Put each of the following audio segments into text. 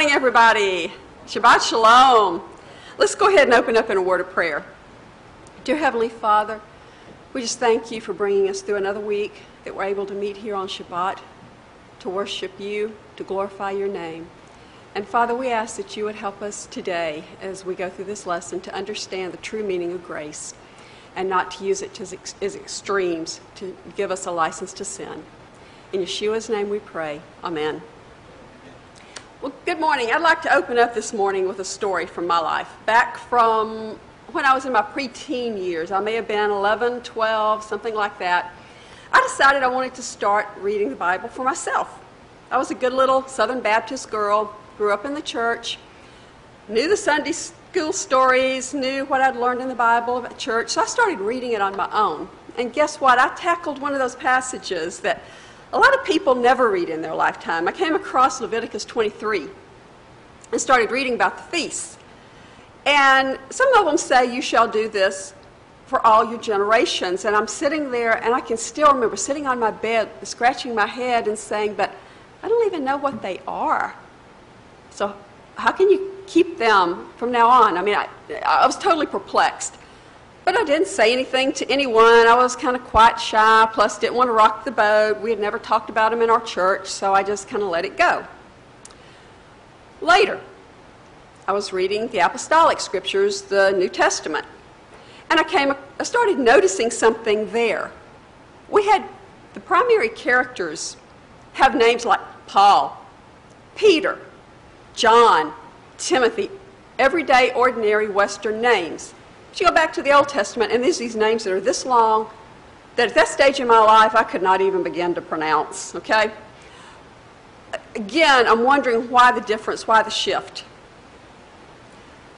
morning, everybody. Shabbat Shalom. Let's go ahead and open up in a word of prayer. Dear Heavenly Father, we just thank you for bringing us through another week that we're able to meet here on Shabbat to worship you, to glorify your name. And Father, we ask that you would help us today as we go through this lesson to understand the true meaning of grace and not to use it ex- as extremes to give us a license to sin. In Yeshua's name we pray. Amen. Well, good morning. I'd like to open up this morning with a story from my life. Back from when I was in my preteen years, I may have been 11, 12, something like that, I decided I wanted to start reading the Bible for myself. I was a good little Southern Baptist girl, grew up in the church, knew the Sunday school stories, knew what I'd learned in the Bible at church, so I started reading it on my own. And guess what? I tackled one of those passages that a lot of people never read in their lifetime. I came across Leviticus 23 and started reading about the feasts. And some of them say, You shall do this for all your generations. And I'm sitting there, and I can still remember sitting on my bed, scratching my head, and saying, But I don't even know what they are. So, how can you keep them from now on? I mean, I, I was totally perplexed. But I didn't say anything to anyone. I was kind of quite shy, plus didn't want to rock the boat. We had never talked about him in our church, so I just kind of let it go. Later, I was reading the apostolic scriptures, the New Testament, and I came I started noticing something there. We had the primary characters have names like Paul, Peter, John, Timothy, everyday ordinary western names. You go back to the Old Testament, and there's these names that are this long that at that stage in my life I could not even begin to pronounce, okay? Again, I'm wondering why the difference, why the shift.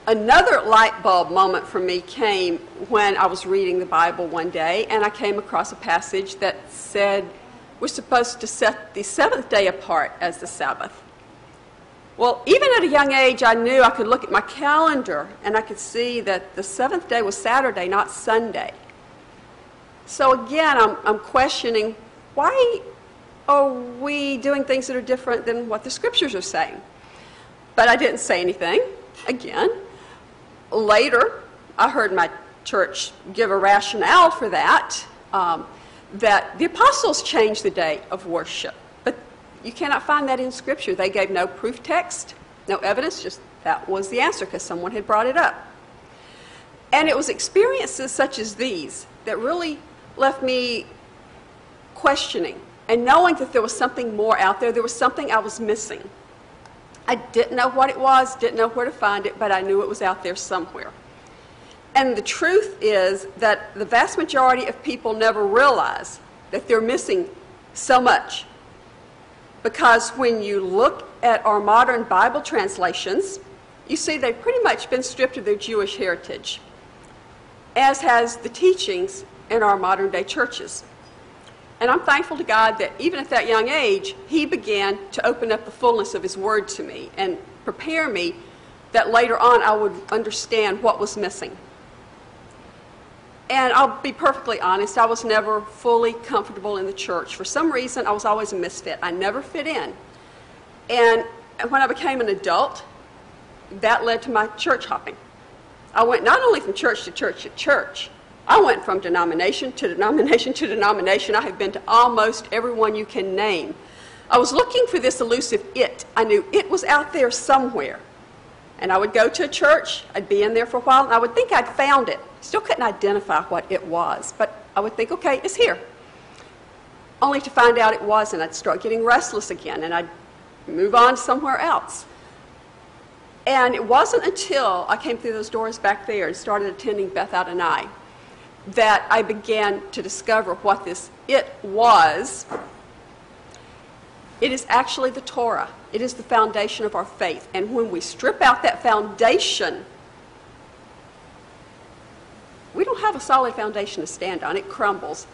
Another light bulb moment for me came when I was reading the Bible one day, and I came across a passage that said we're supposed to set the seventh day apart as the Sabbath. Well, even at a young age, I knew I could look at my calendar and I could see that the seventh day was Saturday, not Sunday. So again, I'm, I'm questioning why are we doing things that are different than what the scriptures are saying? But I didn't say anything. Again, later, I heard my church give a rationale for that um, that the apostles changed the day of worship. You cannot find that in Scripture. They gave no proof text, no evidence, just that was the answer because someone had brought it up. And it was experiences such as these that really left me questioning and knowing that there was something more out there, there was something I was missing. I didn't know what it was, didn't know where to find it, but I knew it was out there somewhere. And the truth is that the vast majority of people never realize that they're missing so much because when you look at our modern Bible translations, you see they've pretty much been stripped of their Jewish heritage, as has the teachings in our modern day churches. And I'm thankful to God that even at that young age, He began to open up the fullness of His Word to me and prepare me that later on I would understand what was missing. And I'll be perfectly honest, I was never fully comfortable in the church. For some reason, I was always a misfit. I never fit in. And when I became an adult, that led to my church hopping. I went not only from church to church to church, I went from denomination to denomination to denomination. I have been to almost everyone you can name. I was looking for this elusive it. I knew it was out there somewhere. And I would go to a church, I'd be in there for a while, and I would think I'd found it. Still couldn't identify what it was, but I would think, okay, it's here. Only to find out it wasn't. I'd start getting restless again, and I'd move on somewhere else. And it wasn't until I came through those doors back there and started attending Beth Adonai that I began to discover what this it was. It is actually the Torah. It is the foundation of our faith. And when we strip out that foundation, we don't have a solid foundation to stand on. It crumbles.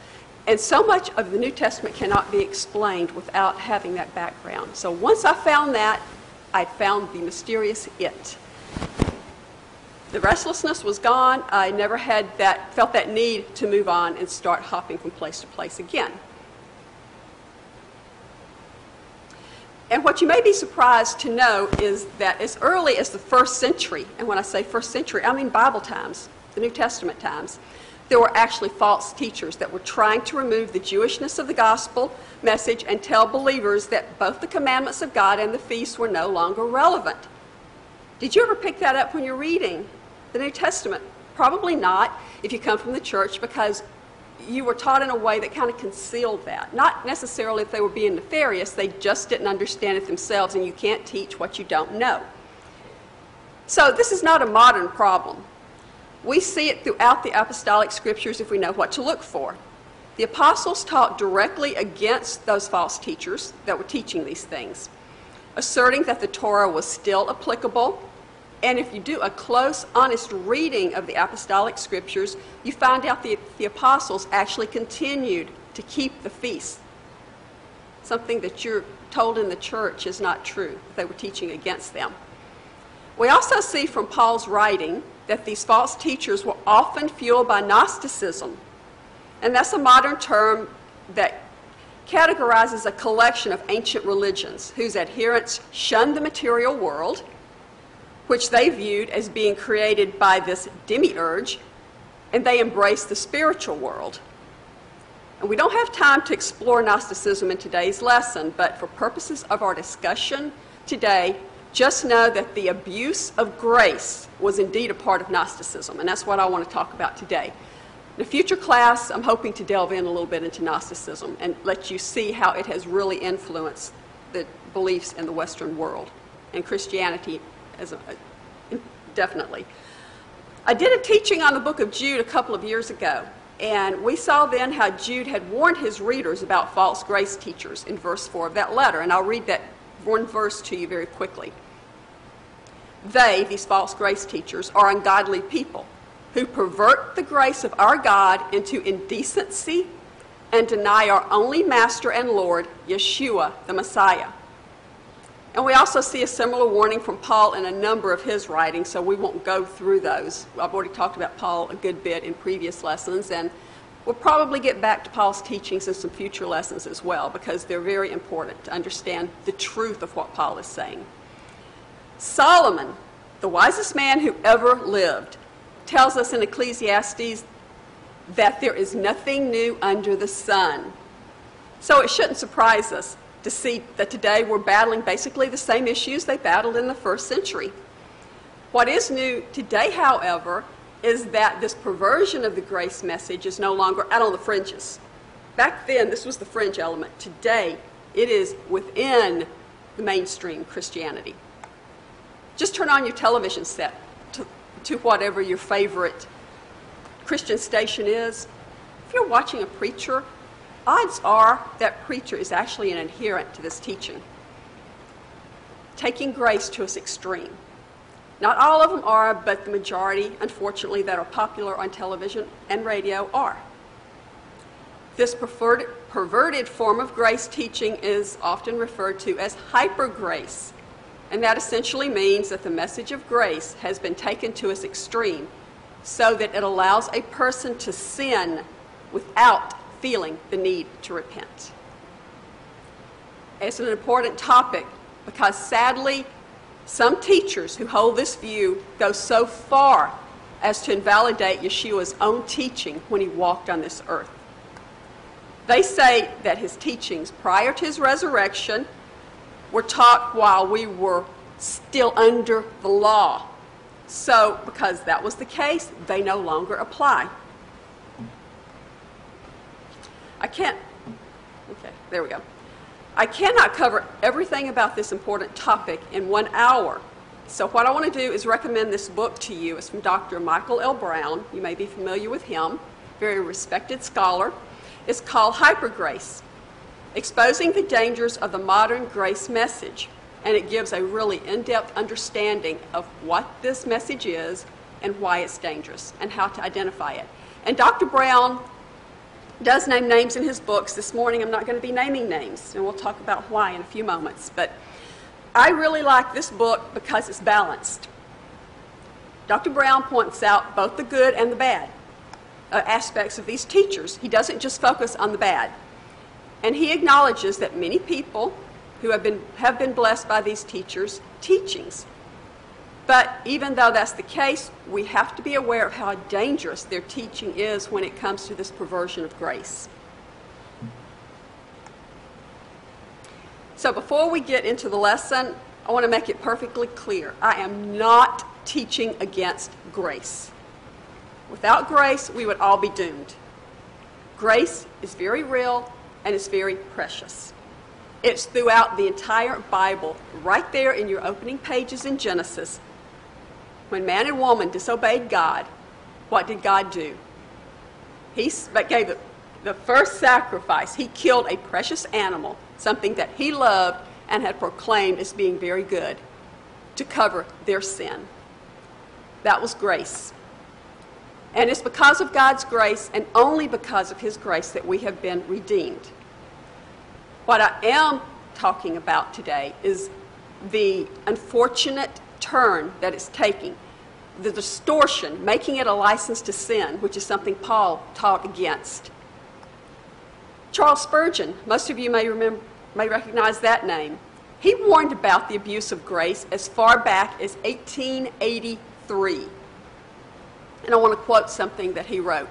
And so much of the New Testament cannot be explained without having that background. So once I found that, I found the mysterious it. The restlessness was gone. I never had that, felt that need to move on and start hopping from place to place again. And what you may be surprised to know is that as early as the first century, and when I say first century, I mean Bible times, the New Testament times, there were actually false teachers that were trying to remove the Jewishness of the gospel message and tell believers that both the commandments of God and the feasts were no longer relevant. Did you ever pick that up when you're reading the New Testament? Probably not if you come from the church because you were taught in a way that kind of concealed that. Not necessarily if they were being nefarious, they just didn't understand it themselves, and you can't teach what you don't know. So, this is not a modern problem. We see it throughout the apostolic scriptures if we know what to look for. The apostles taught directly against those false teachers that were teaching these things, asserting that the Torah was still applicable. And if you do a close, honest reading of the apostolic scriptures, you find out that the apostles actually continued to keep the feast. Something that you're told in the church is not true. They were teaching against them. We also see from Paul's writing that these false teachers were often fueled by Gnosticism. And that's a modern term that categorizes a collection of ancient religions whose adherents shunned the material world, which they viewed as being created by this demiurge, and they embraced the spiritual world. And we don't have time to explore Gnosticism in today's lesson, but for purposes of our discussion today, just know that the abuse of grace was indeed a part of Gnosticism, and that's what I want to talk about today. In a future class, I'm hoping to delve in a little bit into Gnosticism and let you see how it has really influenced the beliefs in the Western world and Christianity as a, definitely. I did a teaching on the book of Jude a couple of years ago, and we saw then how Jude had warned his readers about false grace teachers in verse 4 of that letter, and I'll read that one verse to you very quickly. They, these false grace teachers, are ungodly people who pervert the grace of our God into indecency and deny our only Master and Lord, Yeshua, the Messiah. And we also see a similar warning from Paul in a number of his writings, so we won't go through those. I've already talked about Paul a good bit in previous lessons, and we'll probably get back to Paul's teachings in some future lessons as well, because they're very important to understand the truth of what Paul is saying. Solomon, the wisest man who ever lived, tells us in Ecclesiastes that there is nothing new under the sun. So it shouldn't surprise us to see that today we're battling basically the same issues they battled in the first century. What is new today, however, is that this perversion of the grace message is no longer out on the fringes. Back then, this was the fringe element. Today, it is within the mainstream Christianity. Just turn on your television set to, to whatever your favorite Christian station is. If you're watching a preacher, odds are that preacher is actually an adherent to this teaching, taking grace to its extreme. Not all of them are, but the majority, unfortunately, that are popular on television and radio are. This preferred, perverted form of grace teaching is often referred to as hyper grace. And that essentially means that the message of grace has been taken to its extreme so that it allows a person to sin without feeling the need to repent. It's an important topic because sadly, some teachers who hold this view go so far as to invalidate Yeshua's own teaching when he walked on this earth. They say that his teachings prior to his resurrection were taught while we were still under the law. So, because that was the case, they no longer apply. I can't, okay, there we go. I cannot cover everything about this important topic in one hour. So, what I want to do is recommend this book to you. It's from Dr. Michael L. Brown. You may be familiar with him, very respected scholar. It's called Hypergrace exposing the dangers of the modern grace message. And it gives a really in depth understanding of what this message is and why it's dangerous and how to identify it. And Dr. Brown does name names in his books. This morning I'm not going to be naming names, and we'll talk about why in a few moments. But I really like this book because it's balanced. Dr. Brown points out both the good and the bad uh, aspects of these teachers. He doesn't just focus on the bad. And he acknowledges that many people who have been, have been blessed by these teachers' teachings. But even though that's the case, we have to be aware of how dangerous their teaching is when it comes to this perversion of grace. So before we get into the lesson, I want to make it perfectly clear. I am not teaching against grace. Without grace, we would all be doomed. Grace is very real and it's very precious. It's throughout the entire Bible, right there in your opening pages in Genesis. When man and woman disobeyed God, what did God do? He gave the first sacrifice. He killed a precious animal, something that he loved and had proclaimed as being very good, to cover their sin. That was grace. And it's because of God's grace and only because of His grace that we have been redeemed. What I am talking about today is the unfortunate turn that it's taking, the distortion, making it a license to sin, which is something Paul taught against. Charles Spurgeon, most of you may, remember, may recognize that name. He warned about the abuse of grace as far back as 1883. And I want to quote something that he wrote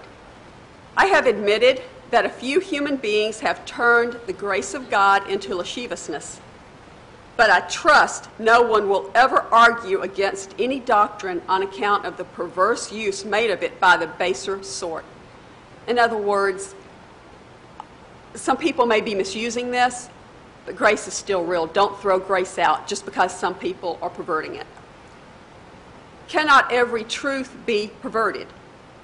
I have admitted that a few human beings have turned the grace of God into lasciviousness. But I trust no one will ever argue against any doctrine on account of the perverse use made of it by the baser sort. In other words, some people may be misusing this, but grace is still real. Don't throw grace out just because some people are perverting it. Cannot every truth be perverted?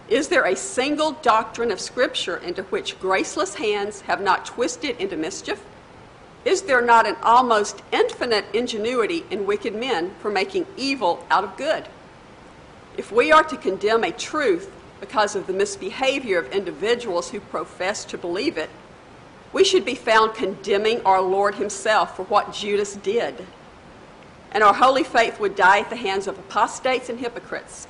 Is there a single doctrine of Scripture into which graceless hands have not twisted into mischief? Is there not an almost infinite ingenuity in wicked men for making evil out of good? If we are to condemn a truth because of the misbehavior of individuals who profess to believe it, we should be found condemning our Lord Himself for what Judas did. And our holy faith would die at the hands of apostates and hypocrites.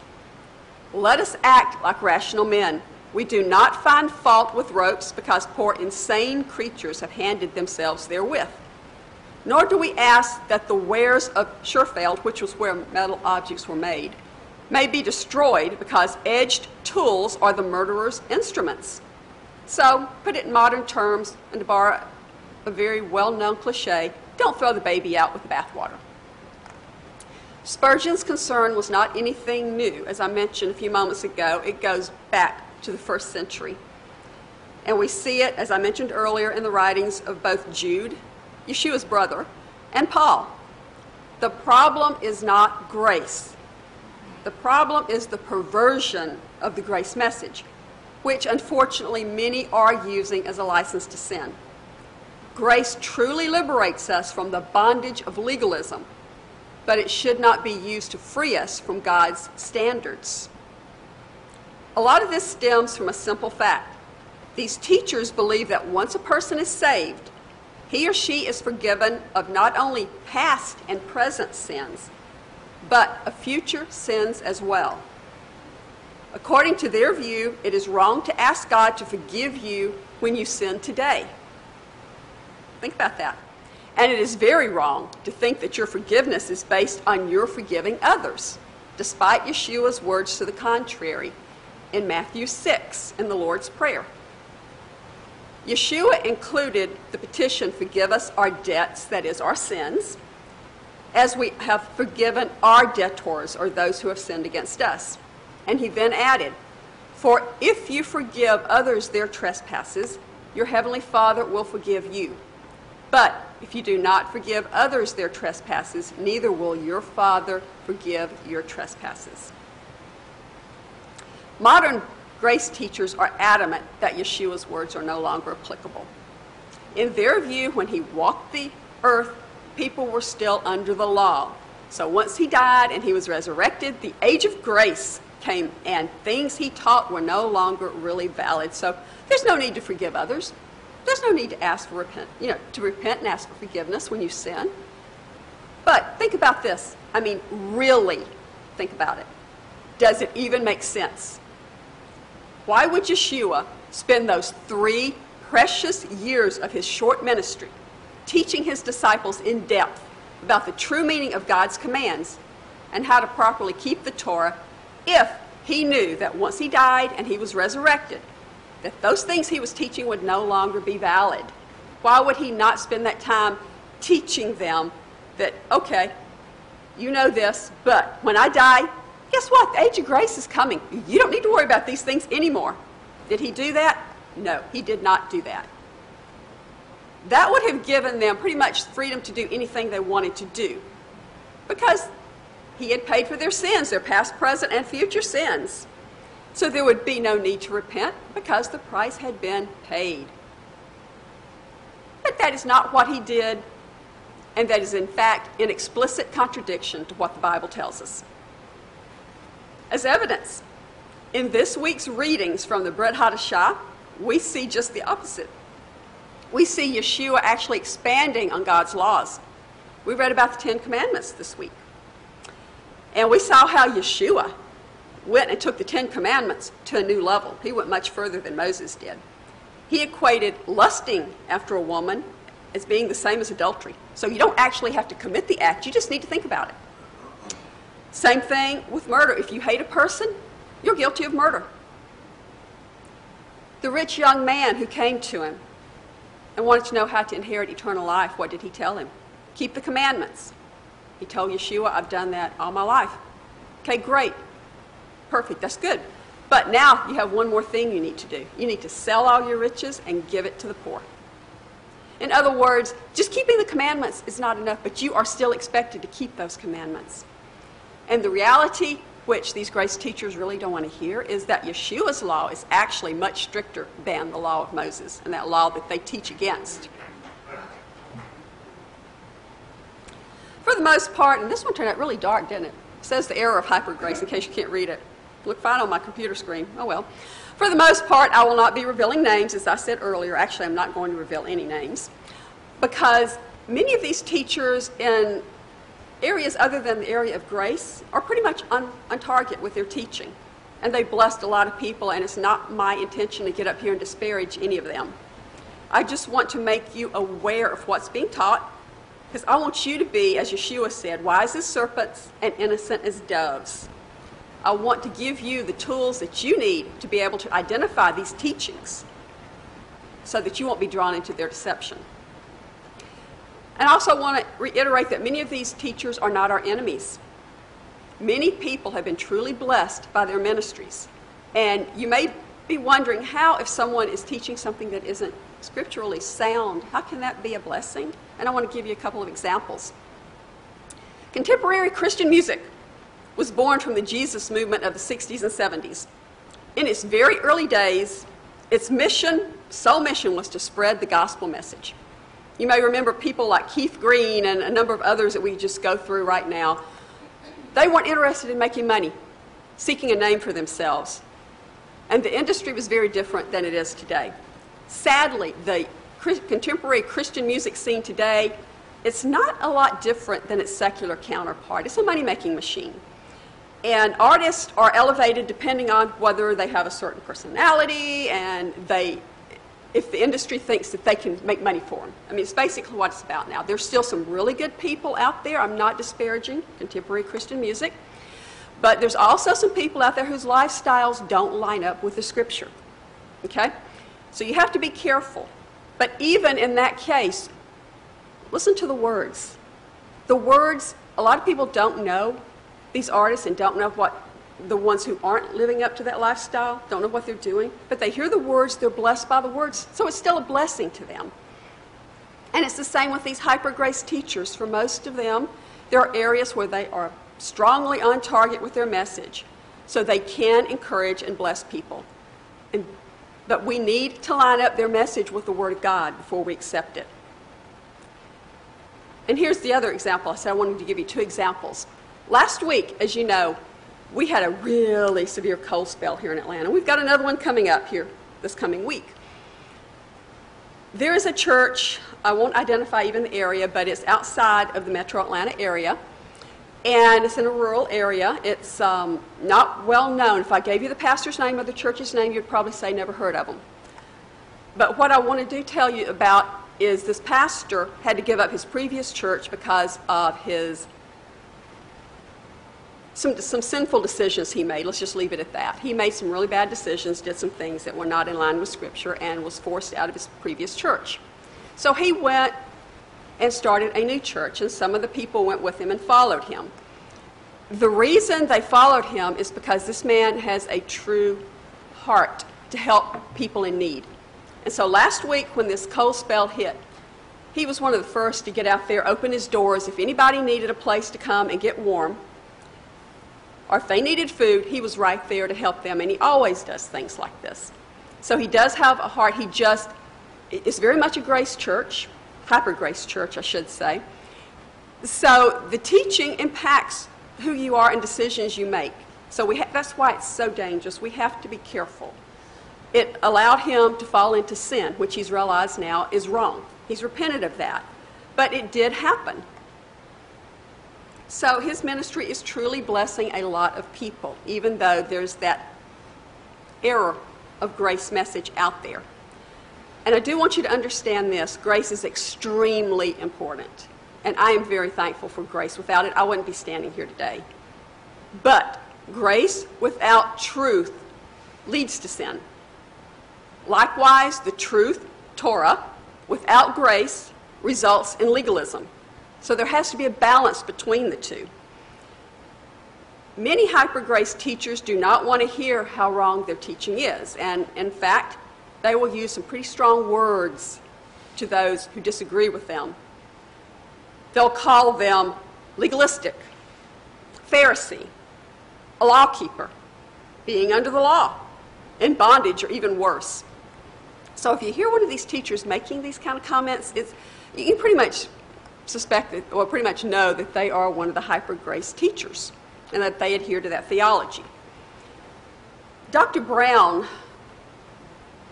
Let us act like rational men. We do not find fault with ropes because poor insane creatures have handed themselves therewith. Nor do we ask that the wares of Sheffield, which was where metal objects were made, may be destroyed because edged tools are the murderer's instruments. So, put it in modern terms, and to borrow a very well known cliche, don't throw the baby out with the bathwater. Spurgeon's concern was not anything new. As I mentioned a few moments ago, it goes back to the first century. And we see it, as I mentioned earlier, in the writings of both Jude, Yeshua's brother, and Paul. The problem is not grace. The problem is the perversion of the grace message, which unfortunately many are using as a license to sin. Grace truly liberates us from the bondage of legalism but it should not be used to free us from God's standards. A lot of this stems from a simple fact. These teachers believe that once a person is saved, he or she is forgiven of not only past and present sins, but of future sins as well. According to their view, it is wrong to ask God to forgive you when you sin today. Think about that. And it is very wrong to think that your forgiveness is based on your forgiving others, despite Yeshua's words to the contrary in Matthew 6 in the Lord's Prayer. Yeshua included the petition, Forgive us our debts, that is, our sins, as we have forgiven our debtors, or those who have sinned against us. And he then added, For if you forgive others their trespasses, your heavenly Father will forgive you. But if you do not forgive others their trespasses, neither will your Father forgive your trespasses. Modern grace teachers are adamant that Yeshua's words are no longer applicable. In their view, when he walked the earth, people were still under the law. So once he died and he was resurrected, the age of grace came and things he taught were no longer really valid. So there's no need to forgive others. There's no need to ask for repent, you know, to repent and ask for forgiveness when you sin. But think about this. I mean, really think about it. Does it even make sense? Why would Yeshua spend those three precious years of his short ministry teaching his disciples in depth about the true meaning of God's commands and how to properly keep the Torah if he knew that once he died and he was resurrected, that those things he was teaching would no longer be valid. Why would he not spend that time teaching them that, okay, you know this, but when I die, guess what? The age of grace is coming. You don't need to worry about these things anymore. Did he do that? No, he did not do that. That would have given them pretty much freedom to do anything they wanted to do because he had paid for their sins, their past, present, and future sins. So there would be no need to repent because the price had been paid. But that is not what he did, and that is in fact an explicit contradiction to what the Bible tells us. As evidence, in this week's readings from the Brit Hadashah, we see just the opposite. We see Yeshua actually expanding on God's laws. We read about the Ten Commandments this week. And we saw how Yeshua went and took the Ten Commandments to a new level. He went much further than Moses did. He equated lusting after a woman as being the same as adultery. So you don't actually have to commit the act, you just need to think about it. Same thing with murder. If you hate a person, you're guilty of murder. The rich young man who came to him and wanted to know how to inherit eternal life, what did he tell him? Keep the commandments. He told Yeshua, I've done that all my life. Okay, great. Perfect. That's good. But now you have one more thing you need to do. You need to sell all your riches and give it to the poor. In other words, just keeping the commandments is not enough, but you are still expected to keep those commandments. And the reality, which these grace teachers really don't want to hear, is that Yeshua's law is actually much stricter than the law of Moses and that law that they teach against. For the most part, and this one turned out really dark, didn't it? It says the error of hypergrace in case you can't read it. Look fine on my computer screen. Oh well. For the most part, I will not be revealing names, as I said earlier. Actually, I'm not going to reveal any names because many of these teachers in areas other than the area of grace are pretty much on, on target with their teaching. And they blessed a lot of people, and it's not my intention to get up here and disparage any of them. I just want to make you aware of what's being taught because I want you to be, as Yeshua said, wise as serpents and innocent as doves. I want to give you the tools that you need to be able to identify these teachings so that you won't be drawn into their deception. And I also want to reiterate that many of these teachers are not our enemies. Many people have been truly blessed by their ministries. And you may be wondering how, if someone is teaching something that isn't scripturally sound, how can that be a blessing? And I want to give you a couple of examples. Contemporary Christian music was born from the Jesus movement of the 60s and 70s. In its very early days, its mission, sole mission, was to spread the gospel message. You may remember people like Keith Green and a number of others that we just go through right now. They weren't interested in making money, seeking a name for themselves. And the industry was very different than it is today. Sadly, the contemporary Christian music scene today, it's not a lot different than its secular counterpart. It's a money making machine. And artists are elevated depending on whether they have a certain personality and they, if the industry thinks that they can make money for them. I mean, it's basically what it's about now. There's still some really good people out there. I'm not disparaging contemporary Christian music. But there's also some people out there whose lifestyles don't line up with the scripture. Okay? So you have to be careful. But even in that case, listen to the words. The words, a lot of people don't know these artists and don't know what the ones who aren't living up to that lifestyle don't know what they're doing, but they hear the words, they're blessed by the words, so it's still a blessing to them. And it's the same with these hyper grace teachers. For most of them, there are areas where they are strongly on target with their message, so they can encourage and bless people. And but we need to line up their message with the Word of God before we accept it. And here's the other example. I said I wanted to give you two examples. Last week, as you know, we had a really severe cold spell here in Atlanta. We've got another one coming up here this coming week. There is a church, I won't identify even the area, but it's outside of the metro Atlanta area and it's in a rural area. It's um, not well known. If I gave you the pastor's name or the church's name, you'd probably say never heard of them. But what I want to do tell you about is this pastor had to give up his previous church because of his some, some sinful decisions he made. Let's just leave it at that. He made some really bad decisions, did some things that were not in line with Scripture, and was forced out of his previous church. So he went and started a new church, and some of the people went with him and followed him. The reason they followed him is because this man has a true heart to help people in need. And so last week, when this cold spell hit, he was one of the first to get out there, open his doors. If anybody needed a place to come and get warm, or if they needed food, he was right there to help them. And he always does things like this. So he does have a heart. He just is very much a grace church, hyper grace church, I should say. So the teaching impacts who you are and decisions you make. So we ha- that's why it's so dangerous. We have to be careful. It allowed him to fall into sin, which he's realized now is wrong. He's repented of that. But it did happen. So his ministry is truly blessing a lot of people, even though there's that error of grace message out there. And I do want you to understand this grace is extremely important. And I am very thankful for grace. Without it, I wouldn't be standing here today. But grace without truth leads to sin. Likewise, the truth, Torah, without grace results in legalism. So there has to be a balance between the two. Many hyper grace teachers do not want to hear how wrong their teaching is. And in fact, they will use some pretty strong words to those who disagree with them. They'll call them legalistic, Pharisee, a lawkeeper, being under the law, in bondage, or even worse. So if you hear one of these teachers making these kind of comments, it's, you can pretty much suspect that, or pretty much know that they are one of the hyper grace teachers and that they adhere to that theology. Dr. Brown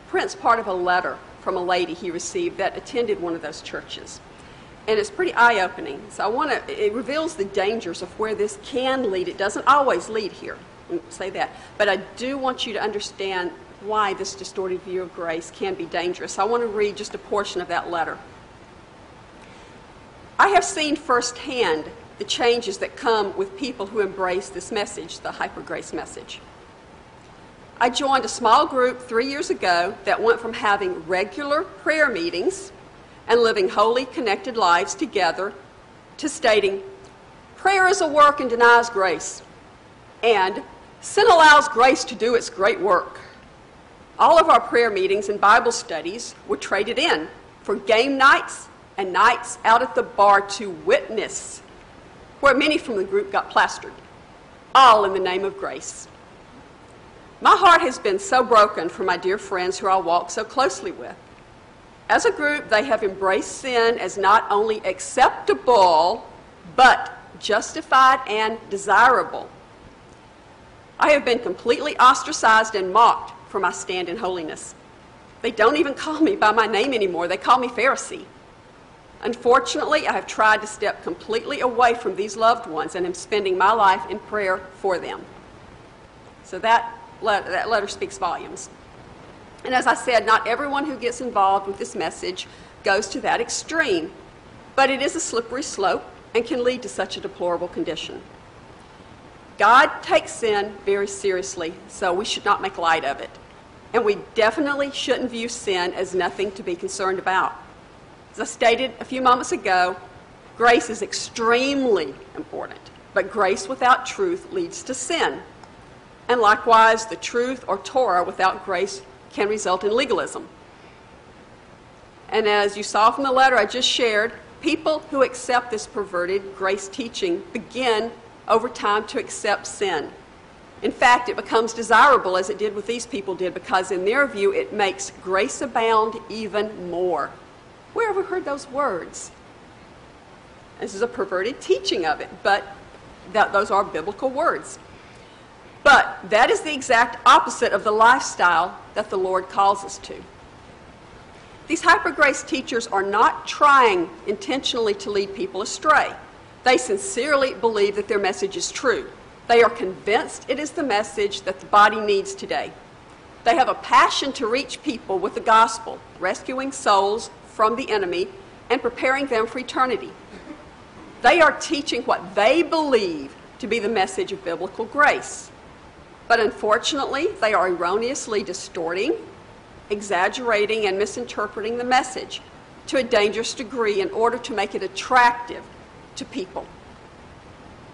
prints part of a letter from a lady he received that attended one of those churches. And it's pretty eye opening. So I want to, it reveals the dangers of where this can lead. It doesn't always lead here, say that. But I do want you to understand why this distorted view of grace can be dangerous. I want to read just a portion of that letter. I have seen firsthand the changes that come with people who embrace this message, the hyper grace message. I joined a small group three years ago that went from having regular prayer meetings and living holy, connected lives together to stating, prayer is a work and denies grace, and sin allows grace to do its great work. All of our prayer meetings and Bible studies were traded in for game nights and nights out at the bar to witness, where many from the group got plastered, all in the name of grace. My heart has been so broken for my dear friends who I walk so closely with. As a group, they have embraced sin as not only acceptable, but justified and desirable. I have been completely ostracized and mocked for my stand in holiness. They don't even call me by my name anymore, they call me Pharisee. Unfortunately, I have tried to step completely away from these loved ones and am spending my life in prayer for them. So that, that letter speaks volumes. And as I said, not everyone who gets involved with this message goes to that extreme, but it is a slippery slope and can lead to such a deplorable condition. God takes sin very seriously, so we should not make light of it. And we definitely shouldn't view sin as nothing to be concerned about. As I stated a few moments ago, grace is extremely important, but grace without truth leads to sin. And likewise, the truth or Torah without grace can result in legalism. And as you saw from the letter I just shared, people who accept this perverted grace teaching begin over time to accept sin. In fact, it becomes desirable as it did with these people did because in their view it makes grace abound even more. Where have we heard those words? This is a perverted teaching of it, but that, those are biblical words. But that is the exact opposite of the lifestyle that the Lord calls us to. These hyper grace teachers are not trying intentionally to lead people astray. They sincerely believe that their message is true. They are convinced it is the message that the body needs today. They have a passion to reach people with the gospel, rescuing souls from the enemy and preparing them for eternity. They are teaching what they believe to be the message of biblical grace. But unfortunately, they are erroneously distorting, exaggerating, and misinterpreting the message to a dangerous degree in order to make it attractive to people.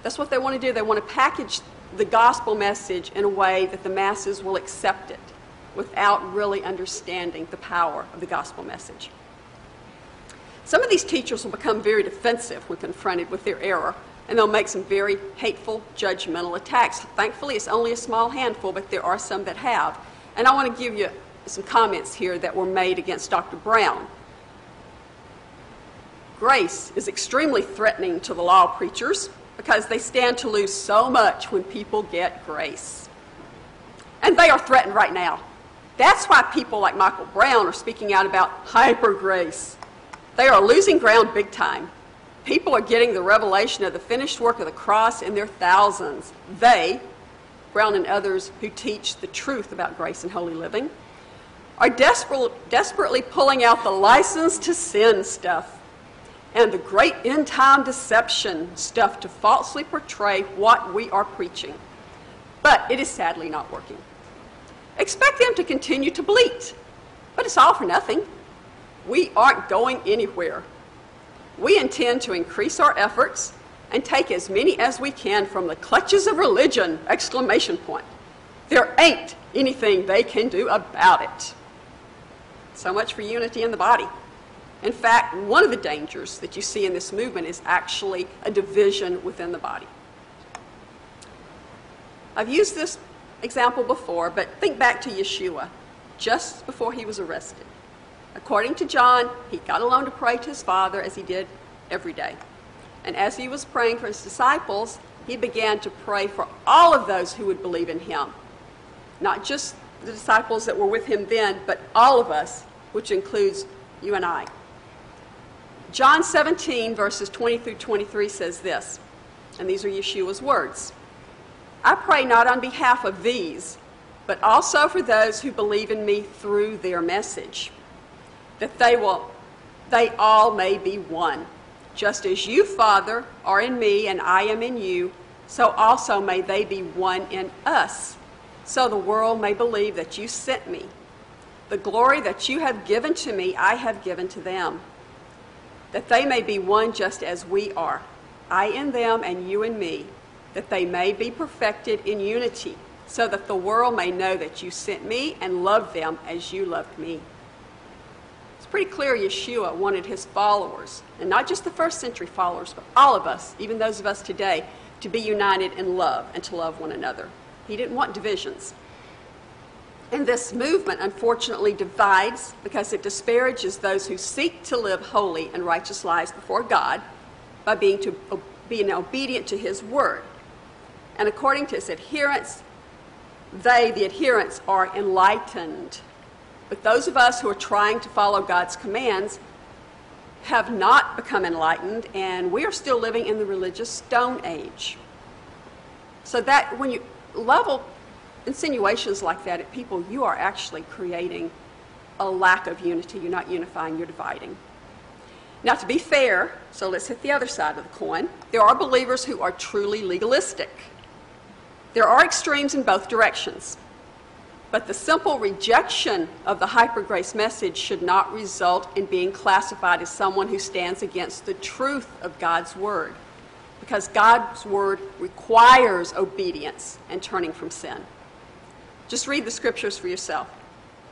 That's what they want to do. They want to package the gospel message in a way that the masses will accept it without really understanding the power of the gospel message. Some of these teachers will become very defensive when confronted with their error, and they'll make some very hateful, judgmental attacks. Thankfully, it's only a small handful, but there are some that have. And I want to give you some comments here that were made against Dr. Brown. Grace is extremely threatening to the law preachers because they stand to lose so much when people get grace. And they are threatened right now. That's why people like Michael Brown are speaking out about hyper grace. They are losing ground big time. People are getting the revelation of the finished work of the cross in their thousands. They, Brown and others who teach the truth about grace and holy living, are desperate, desperately pulling out the license to sin stuff and the great end time deception stuff to falsely portray what we are preaching. But it is sadly not working. Expect them to continue to bleat, but it's all for nothing. We aren't going anywhere. We intend to increase our efforts and take as many as we can from the clutches of religion! Exclamation point. There ain't anything they can do about it. So much for unity in the body. In fact, one of the dangers that you see in this movement is actually a division within the body. I've used this example before, but think back to Yeshua just before he was arrested. According to John, he got alone to pray to his Father as he did every day. And as he was praying for his disciples, he began to pray for all of those who would believe in him. Not just the disciples that were with him then, but all of us, which includes you and I. John 17, verses 20 through 23 says this, and these are Yeshua's words I pray not on behalf of these, but also for those who believe in me through their message, that they will they all may be one. Just as you, Father, are in me and I am in you, so also may they be one in us, so the world may believe that you sent me. The glory that you have given to me, I have given to them that they may be one just as we are, I in them and you in me, that they may be perfected in unity, so that the world may know that you sent me and loved them as you loved me. It's pretty clear Yeshua wanted his followers, and not just the first century followers, but all of us, even those of us today, to be united in love and to love one another. He didn't want divisions. And this movement, unfortunately, divides because it disparages those who seek to live holy and righteous lives before God by being, to, being obedient to His word. And according to His adherents, they, the adherents, are enlightened. But those of us who are trying to follow God's commands have not become enlightened, and we are still living in the religious stone age. So that when you level insinuations like that at people, you are actually creating a lack of unity. You're not unifying, you're dividing. Now, to be fair, so let's hit the other side of the coin. There are believers who are truly legalistic. There are extremes in both directions. But the simple rejection of the hyper grace message should not result in being classified as someone who stands against the truth of God's Word. Because God's Word requires obedience and turning from sin. Just read the scriptures for yourself.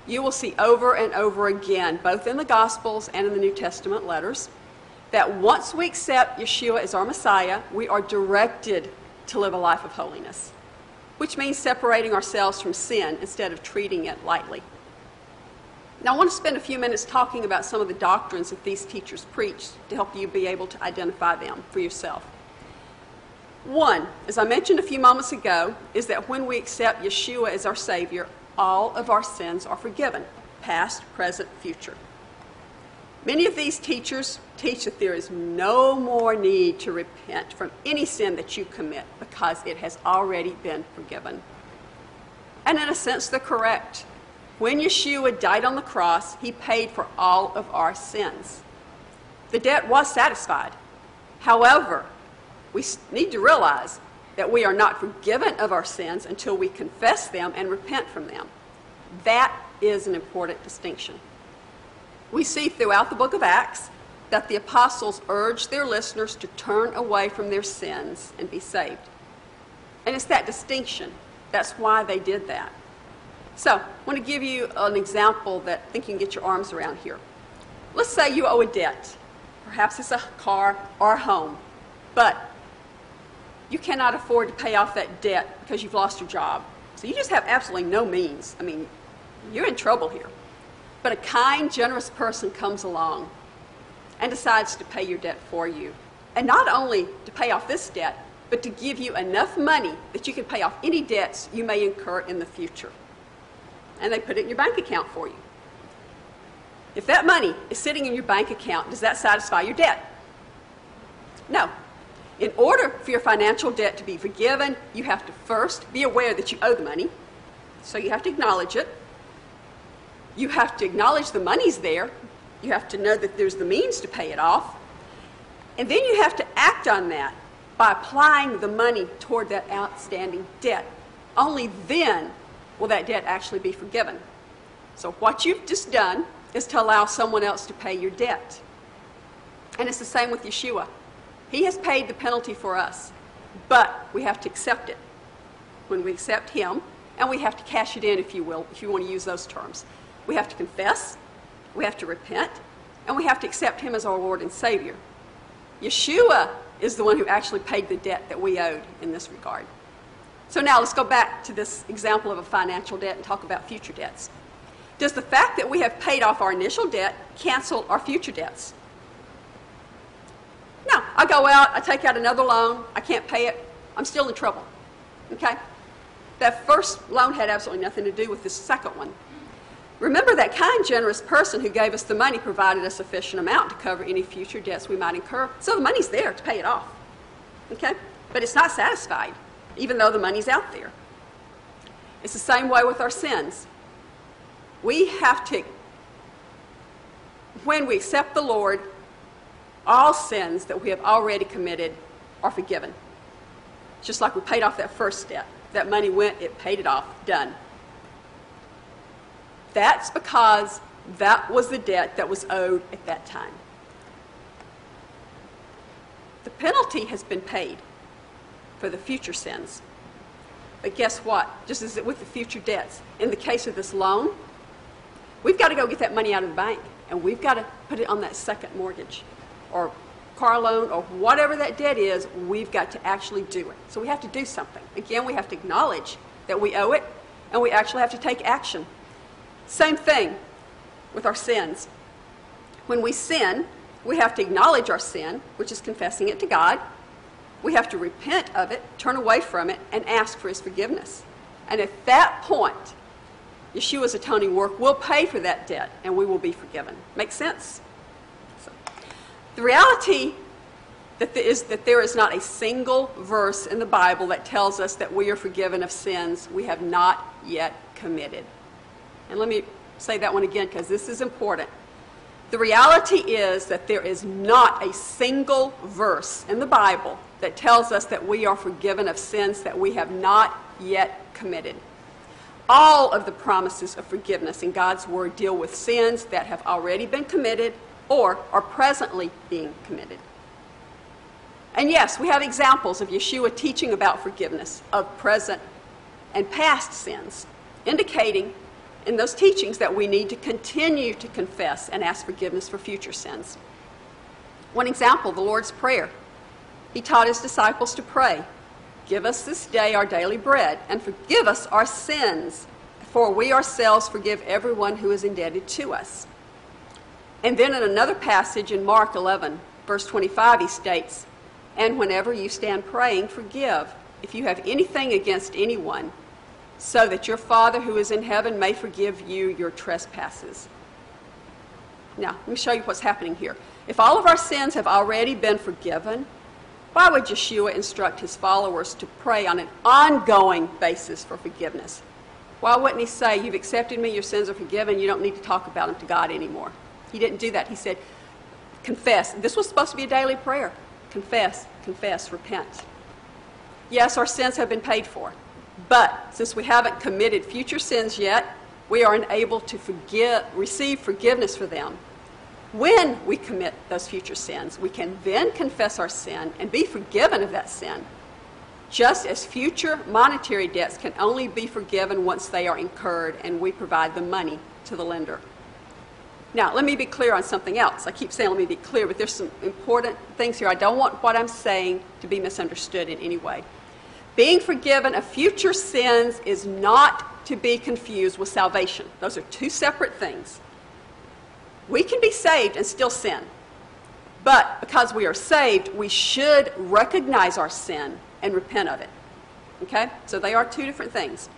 You will see over and over again, both in the Gospels and in the New Testament letters, that once we accept Yeshua as our Messiah, we are directed to live a life of holiness, which means separating ourselves from sin instead of treating it lightly. Now, I want to spend a few minutes talking about some of the doctrines that these teachers preach to help you be able to identify them for yourself. One, as I mentioned a few moments ago, is that when we accept Yeshua as our Savior, all of our sins are forgiven past, present, future. Many of these teachers teach that there is no more need to repent from any sin that you commit because it has already been forgiven. And in a sense, they're correct. When Yeshua died on the cross, he paid for all of our sins. The debt was satisfied. However, we need to realize that we are not forgiven of our sins until we confess them and repent from them. That is an important distinction. We see throughout the book of Acts that the apostles urged their listeners to turn away from their sins and be saved. And it's that distinction. That's why they did that. So, I want to give you an example that I think you can get your arms around here. Let's say you owe a debt. Perhaps it's a car or a home. But you cannot afford to pay off that debt because you've lost your job. So you just have absolutely no means. I mean, you're in trouble here. But a kind, generous person comes along and decides to pay your debt for you. And not only to pay off this debt, but to give you enough money that you can pay off any debts you may incur in the future. And they put it in your bank account for you. If that money is sitting in your bank account, does that satisfy your debt? No. In order for your financial debt to be forgiven, you have to first be aware that you owe the money. So you have to acknowledge it. You have to acknowledge the money's there. You have to know that there's the means to pay it off. And then you have to act on that by applying the money toward that outstanding debt. Only then will that debt actually be forgiven. So, what you've just done is to allow someone else to pay your debt. And it's the same with Yeshua. He has paid the penalty for us, but we have to accept it. When we accept Him, and we have to cash it in, if you will, if you want to use those terms. We have to confess, we have to repent, and we have to accept Him as our Lord and Savior. Yeshua is the one who actually paid the debt that we owed in this regard. So now let's go back to this example of a financial debt and talk about future debts. Does the fact that we have paid off our initial debt cancel our future debts? No. I go out, I take out another loan, I can't pay it, I'm still in trouble. Okay? That first loan had absolutely nothing to do with this second one. Remember that kind, generous person who gave us the money provided a sufficient amount to cover any future debts we might incur. So the money's there to pay it off. Okay? But it's not satisfied, even though the money's out there. It's the same way with our sins. We have to, when we accept the Lord, all sins that we have already committed are forgiven. Just like we paid off that first debt. That money went, it paid it off, done. That's because that was the debt that was owed at that time. The penalty has been paid for the future sins. But guess what? Just as with the future debts, in the case of this loan, we've got to go get that money out of the bank and we've got to put it on that second mortgage or car loan or whatever that debt is, we've got to actually do it. So we have to do something. Again, we have to acknowledge that we owe it and we actually have to take action. Same thing with our sins. When we sin, we have to acknowledge our sin, which is confessing it to God. We have to repent of it, turn away from it, and ask for His forgiveness. And at that point, Yeshua's atoning work will pay for that debt and we will be forgiven. Make sense? So, the reality that there, is, that there is not a single verse in the Bible that tells us that we are forgiven of sins we have not yet committed. And let me say that one again because this is important. The reality is that there is not a single verse in the Bible that tells us that we are forgiven of sins that we have not yet committed. All of the promises of forgiveness in God's Word deal with sins that have already been committed or are presently being committed. And yes, we have examples of Yeshua teaching about forgiveness of present and past sins, indicating in those teachings that we need to continue to confess and ask forgiveness for future sins. One example, the Lord's Prayer. He taught his disciples to pray, Give us this day our daily bread, and forgive us our sins, for we ourselves forgive everyone who is indebted to us. And then in another passage in Mark 11, verse 25, he states, And whenever you stand praying, forgive if you have anything against anyone so that your Father who is in heaven may forgive you your trespasses. Now, let me show you what's happening here. If all of our sins have already been forgiven, why would Yeshua instruct his followers to pray on an ongoing basis for forgiveness? Why wouldn't he say, You've accepted me, your sins are forgiven, you don't need to talk about them to God anymore? He didn't do that. He said, Confess. This was supposed to be a daily prayer. Confess, confess, repent. Yes, our sins have been paid for. But since we haven't committed future sins yet, we are unable to forgive, receive forgiveness for them. When we commit those future sins, we can then confess our sin and be forgiven of that sin. Just as future monetary debts can only be forgiven once they are incurred and we provide the money to the lender. Now, let me be clear on something else. I keep saying let me be clear, but there's some important things here. I don't want what I'm saying to be misunderstood in any way. Being forgiven of future sins is not to be confused with salvation. Those are two separate things. We can be saved and still sin. But because we are saved, we should recognize our sin and repent of it. Okay? So they are two different things.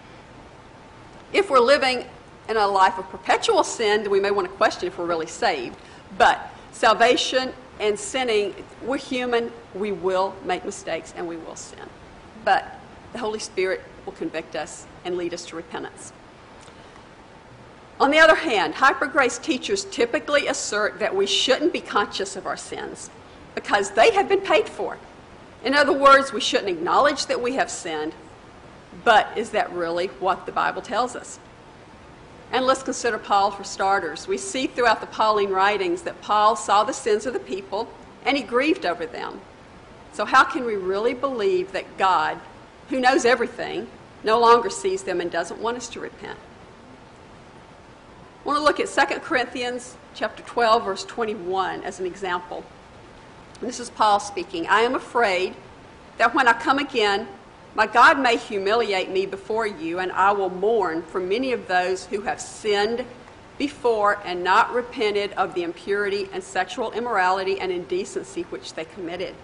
If we're living in a life of perpetual sin, then we may want to question if we're really saved. But salvation and sinning, we're human, we will make mistakes, and we will sin. But the Holy Spirit will convict us and lead us to repentance. On the other hand, hyper grace teachers typically assert that we shouldn't be conscious of our sins because they have been paid for. In other words, we shouldn't acknowledge that we have sinned, but is that really what the Bible tells us? And let's consider Paul for starters. We see throughout the Pauline writings that Paul saw the sins of the people and he grieved over them. So, how can we really believe that God, who knows everything, no longer sees them and doesn't want us to repent? I want to look at 2 Corinthians chapter 12 verse 21 as an example. This is Paul speaking. I am afraid that when I come again, my God may humiliate me before you, and I will mourn for many of those who have sinned before and not repented of the impurity and sexual immorality and indecency which they committed.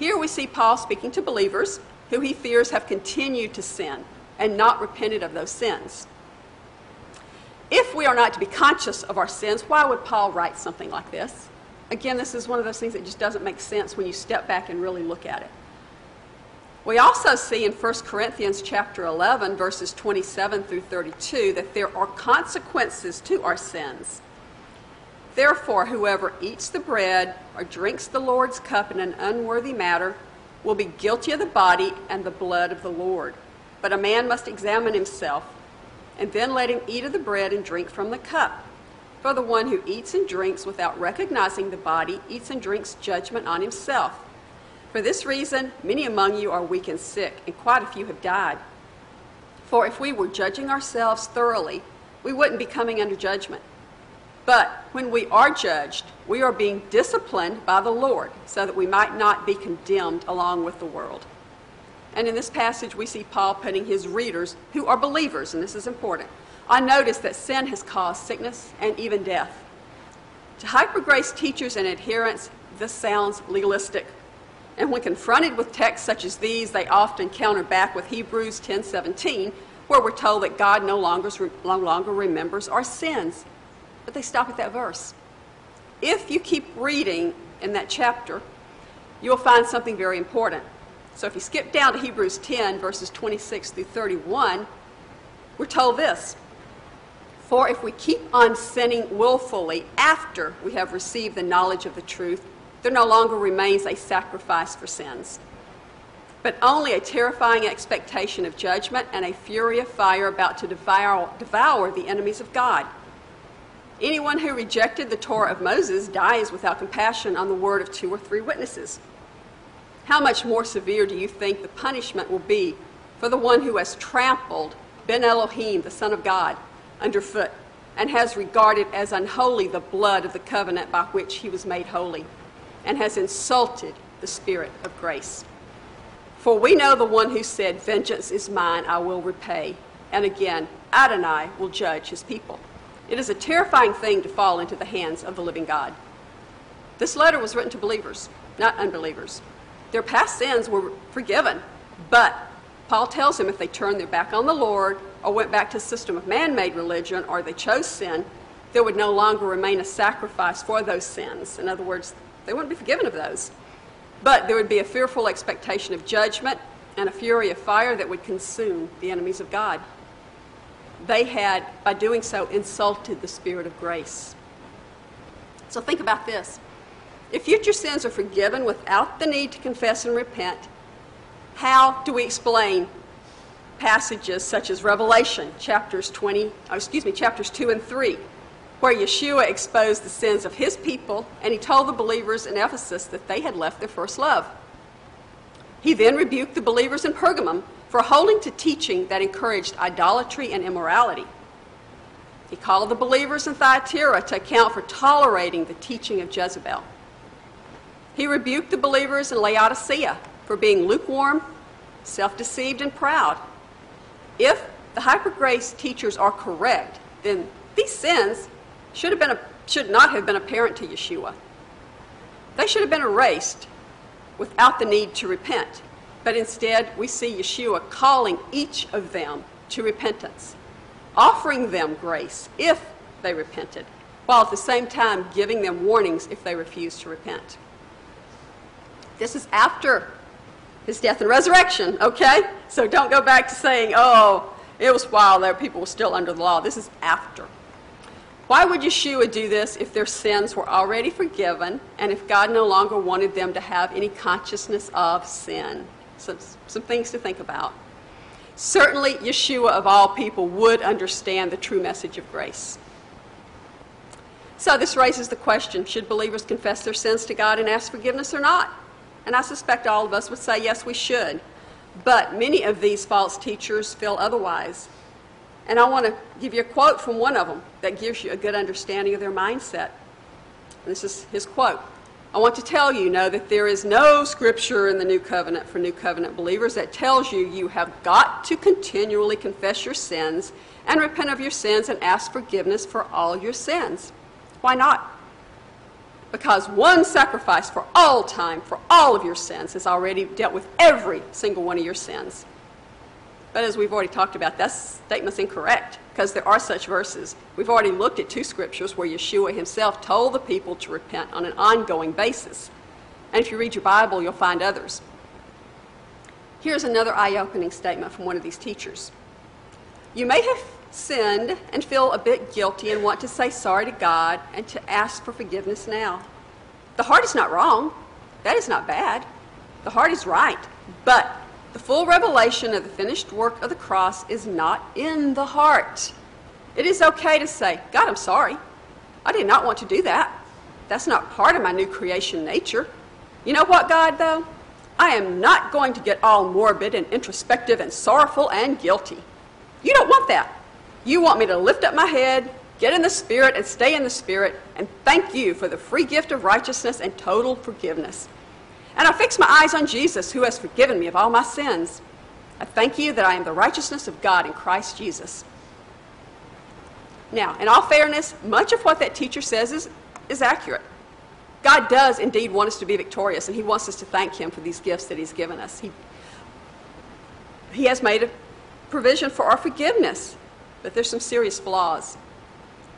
Here we see Paul speaking to believers who he fears have continued to sin and not repented of those sins. If we are not to be conscious of our sins, why would Paul write something like this? Again, this is one of those things that just doesn't make sense when you step back and really look at it. We also see in 1 Corinthians chapter 11 verses 27 through 32 that there are consequences to our sins. Therefore, whoever eats the bread or drinks the Lord's cup in an unworthy manner will be guilty of the body and the blood of the Lord. But a man must examine himself, and then let him eat of the bread and drink from the cup. For the one who eats and drinks without recognizing the body eats and drinks judgment on himself. For this reason, many among you are weak and sick, and quite a few have died. For if we were judging ourselves thoroughly, we wouldn't be coming under judgment. But when we are judged, we are being disciplined by the Lord, so that we might not be condemned along with the world. And in this passage, we see Paul putting his readers, who are believers, and this is important, I notice that sin has caused sickness and even death. To hyper grace teachers and adherents, this sounds legalistic. And when confronted with texts such as these, they often counter back with Hebrews 10:17, where we're told that God no longer, no longer remembers our sins. But they stop at that verse. If you keep reading in that chapter, you'll find something very important. So if you skip down to Hebrews 10, verses 26 through 31, we're told this for if we keep on sinning willfully after we have received the knowledge of the truth, there no longer remains a sacrifice for sins, but only a terrifying expectation of judgment and a fury of fire about to devour, devour the enemies of God. Anyone who rejected the Torah of Moses dies without compassion on the word of two or three witnesses. How much more severe do you think the punishment will be for the one who has trampled Ben Elohim, the Son of God? underfoot and has regarded as unholy the blood of the covenant by which he was made holy and has insulted the Spirit of grace. For we know the one who said, Vengeance is mine, I will repay. And again, Adonai will judge his people. It is a terrifying thing to fall into the hands of the living God. This letter was written to believers, not unbelievers. Their past sins were forgiven, but Paul tells them if they turn their back on the Lord or went back to a system of man made religion or they chose sin, there would no longer remain a sacrifice for those sins. In other words, they wouldn't be forgiven of those. But there would be a fearful expectation of judgment and a fury of fire that would consume the enemies of God. They had, by doing so, insulted the Spirit of grace. So think about this. If future sins are forgiven without the need to confess and repent, how do we explain passages such as Revelation, chapters 20, or oh, excuse me, chapters 2 and 3, where Yeshua exposed the sins of his people and he told the believers in Ephesus that they had left their first love. He then rebuked the believers in Pergamum for holding to teaching that encouraged idolatry and immorality. He called the believers in Thyatira to account for tolerating the teaching of Jezebel. He rebuked the believers in Laodicea for being lukewarm, self deceived, and proud. If the hyper grace teachers are correct, then these sins should, have been should not have been apparent to Yeshua. They should have been erased without the need to repent. But instead, we see Yeshua calling each of them to repentance, offering them grace if they repented, while at the same time giving them warnings if they refused to repent. This is after his death and resurrection, okay? So don't go back to saying, oh, it was while there people were still under the law. This is after. Why would Yeshua do this if their sins were already forgiven and if God no longer wanted them to have any consciousness of sin? Some, some things to think about. Certainly, Yeshua, of all people, would understand the true message of grace. So, this raises the question should believers confess their sins to God and ask forgiveness or not? And I suspect all of us would say, yes, we should. But many of these false teachers feel otherwise. And I want to give you a quote from one of them that gives you a good understanding of their mindset. This is his quote. I want to tell you, know that there is no scripture in the New Covenant for New Covenant believers that tells you you have got to continually confess your sins and repent of your sins and ask forgiveness for all your sins. Why not? Because one sacrifice for all time, for all of your sins, has already dealt with every single one of your sins. But as we've already talked about, that statement's incorrect because there are such verses. We've already looked at two scriptures where Yeshua himself told the people to repent on an ongoing basis. And if you read your Bible, you'll find others. Here's another eye opening statement from one of these teachers You may have sinned and feel a bit guilty and want to say sorry to God and to ask for forgiveness now. The heart is not wrong, that is not bad. The heart is right. But the full revelation of the finished work of the cross is not in the heart. It is okay to say, God, I'm sorry. I did not want to do that. That's not part of my new creation nature. You know what, God, though? I am not going to get all morbid and introspective and sorrowful and guilty. You don't want that. You want me to lift up my head, get in the Spirit, and stay in the Spirit, and thank you for the free gift of righteousness and total forgiveness. And I fix my eyes on Jesus, who has forgiven me of all my sins. I thank you that I am the righteousness of God in Christ Jesus. Now, in all fairness, much of what that teacher says is, is accurate. God does indeed want us to be victorious, and He wants us to thank Him for these gifts that He's given us. He, he has made a provision for our forgiveness, but there's some serious flaws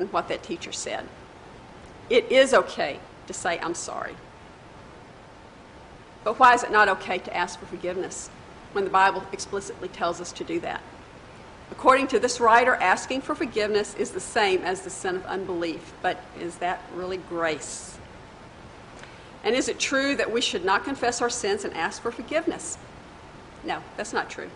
in what that teacher said. It is okay to say, I'm sorry. But why is it not okay to ask for forgiveness when the Bible explicitly tells us to do that? According to this writer, asking for forgiveness is the same as the sin of unbelief. But is that really grace? And is it true that we should not confess our sins and ask for forgiveness? No, that's not true.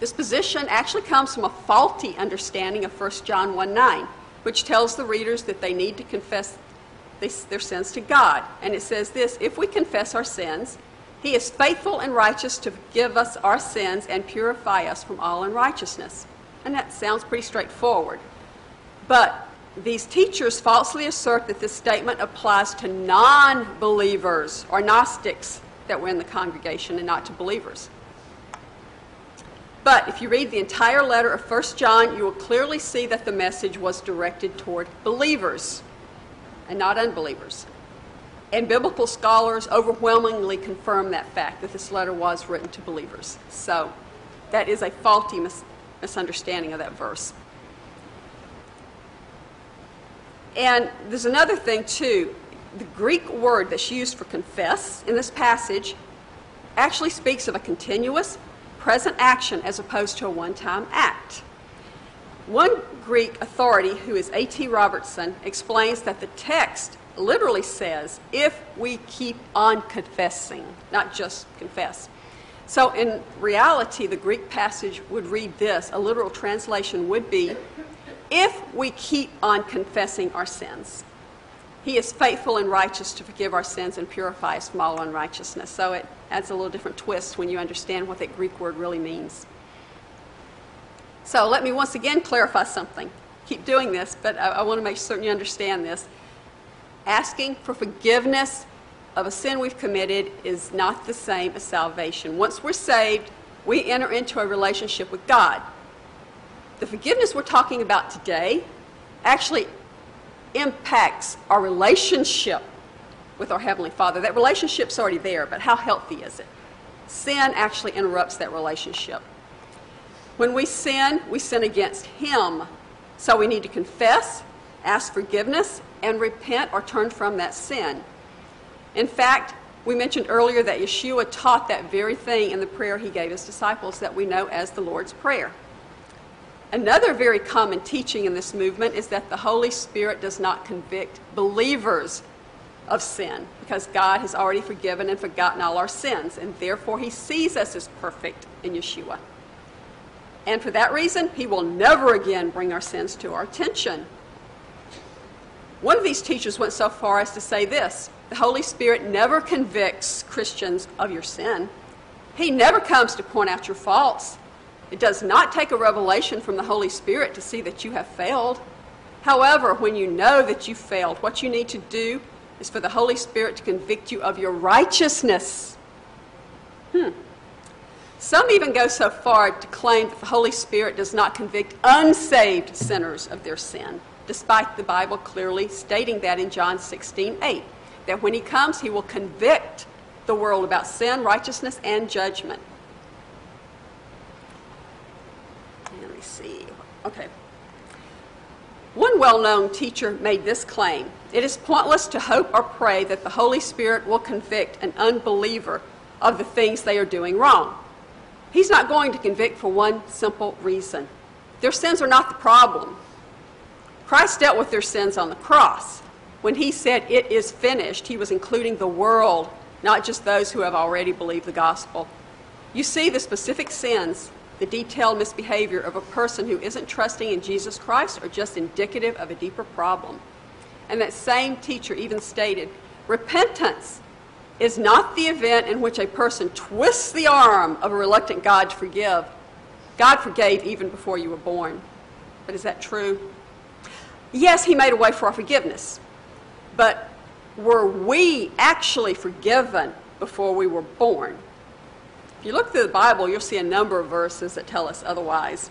This position actually comes from a faulty understanding of 1 John 1 9, which tells the readers that they need to confess their sins to God. And it says this if we confess our sins, he is faithful and righteous to forgive us our sins and purify us from all unrighteousness. And that sounds pretty straightforward. But these teachers falsely assert that this statement applies to non believers or Gnostics that were in the congregation and not to believers. But if you read the entire letter of 1 John, you will clearly see that the message was directed toward believers and not unbelievers. And biblical scholars overwhelmingly confirm that fact that this letter was written to believers. So that is a faulty mis- misunderstanding of that verse. And there's another thing, too. The Greek word that's used for confess in this passage actually speaks of a continuous, present action as opposed to a one time act. One Greek authority, who is A.T. Robertson, explains that the text literally says, if we keep on confessing, not just confess. So, in reality, the Greek passage would read this a literal translation would be, if we keep on confessing our sins. He is faithful and righteous to forgive our sins and purify us from all unrighteousness. So it adds a little different twist when you understand what that Greek word really means. So let me once again clarify something. Keep doing this, but I, I want to make certain you understand this. Asking for forgiveness of a sin we've committed is not the same as salvation. Once we're saved, we enter into a relationship with God. The forgiveness we're talking about today actually impacts our relationship with our Heavenly Father. That relationship's already there, but how healthy is it? Sin actually interrupts that relationship. When we sin, we sin against Him. So we need to confess, ask forgiveness, and repent or turn from that sin. In fact, we mentioned earlier that Yeshua taught that very thing in the prayer he gave his disciples that we know as the Lord's Prayer. Another very common teaching in this movement is that the Holy Spirit does not convict believers of sin because God has already forgiven and forgotten all our sins, and therefore He sees us as perfect in Yeshua. And for that reason, He will never again bring our sins to our attention. One of these teachers went so far as to say this the Holy Spirit never convicts Christians of your sin, He never comes to point out your faults. It does not take a revelation from the Holy Spirit to see that you have failed. However, when you know that you failed, what you need to do is for the Holy Spirit to convict you of your righteousness. Hmm. Some even go so far to claim that the Holy Spirit does not convict unsaved sinners of their sin, despite the Bible clearly stating that in John 16 8, that when He comes, He will convict the world about sin, righteousness, and judgment. Let me see. Okay. One well known teacher made this claim It is pointless to hope or pray that the Holy Spirit will convict an unbeliever of the things they are doing wrong. He's not going to convict for one simple reason their sins are not the problem. Christ dealt with their sins on the cross. When he said, It is finished, he was including the world, not just those who have already believed the gospel. You see the specific sins the detailed misbehavior of a person who isn't trusting in Jesus Christ are just indicative of a deeper problem. And that same teacher even stated repentance is not the event in which a person twists the arm of a reluctant God to forgive. God forgave even before you were born. But is that true? Yes, He made a way for our forgiveness. But were we actually forgiven before we were born? If you look through the Bible, you'll see a number of verses that tell us otherwise.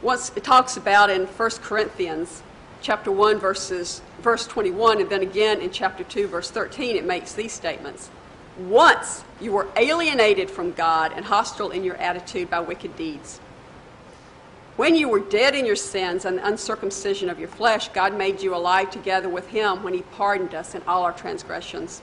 Once it talks about in 1 Corinthians chapter 1 verses verse 21 and then again in chapter 2 verse 13 it makes these statements. Once you were alienated from God and hostile in your attitude by wicked deeds. When you were dead in your sins and the uncircumcision of your flesh, God made you alive together with him when he pardoned us in all our transgressions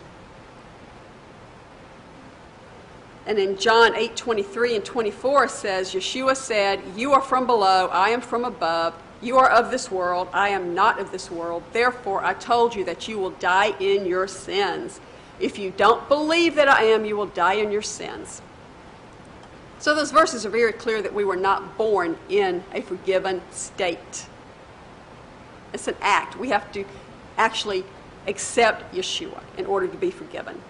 And in John 8 23 and 24 says, Yeshua said, You are from below, I am from above. You are of this world, I am not of this world. Therefore, I told you that you will die in your sins. If you don't believe that I am, you will die in your sins. So, those verses are very clear that we were not born in a forgiven state. It's an act. We have to actually accept Yeshua in order to be forgiven.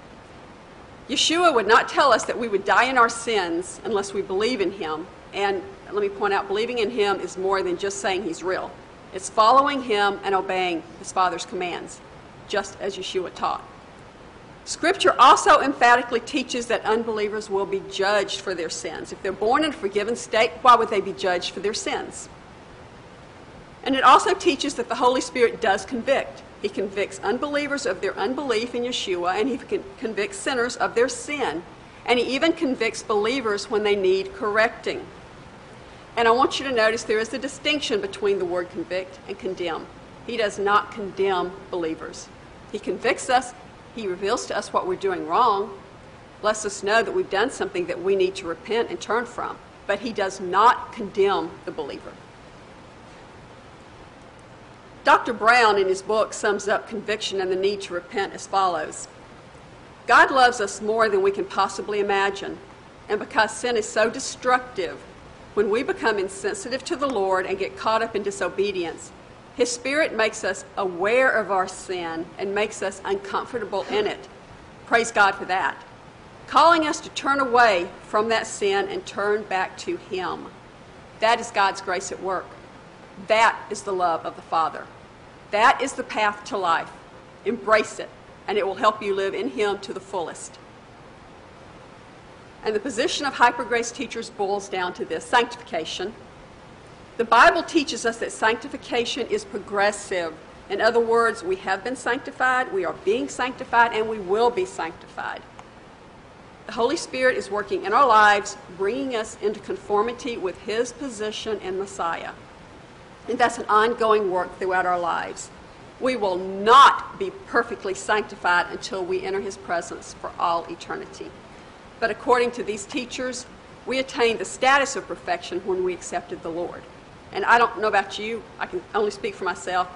Yeshua would not tell us that we would die in our sins unless we believe in him. And let me point out, believing in him is more than just saying he's real. It's following him and obeying his Father's commands, just as Yeshua taught. Scripture also emphatically teaches that unbelievers will be judged for their sins. If they're born in a forgiven state, why would they be judged for their sins? And it also teaches that the Holy Spirit does convict. He convicts unbelievers of their unbelief in Yeshua, and he convicts sinners of their sin. And he even convicts believers when they need correcting. And I want you to notice there is a distinction between the word convict and condemn. He does not condemn believers. He convicts us, he reveals to us what we're doing wrong, lets us know that we've done something that we need to repent and turn from. But he does not condemn the believer. Dr. Brown, in his book, sums up conviction and the need to repent as follows God loves us more than we can possibly imagine. And because sin is so destructive, when we become insensitive to the Lord and get caught up in disobedience, His Spirit makes us aware of our sin and makes us uncomfortable in it. Praise God for that. Calling us to turn away from that sin and turn back to Him. That is God's grace at work. That is the love of the Father. That is the path to life. Embrace it, and it will help you live in Him to the fullest. And the position of hyper grace teachers boils down to this sanctification. The Bible teaches us that sanctification is progressive. In other words, we have been sanctified, we are being sanctified, and we will be sanctified. The Holy Spirit is working in our lives, bringing us into conformity with His position in Messiah. And that's an ongoing work throughout our lives. We will not be perfectly sanctified until we enter His presence for all eternity. But according to these teachers, we attained the status of perfection when we accepted the Lord. And I don't know about you, I can only speak for myself.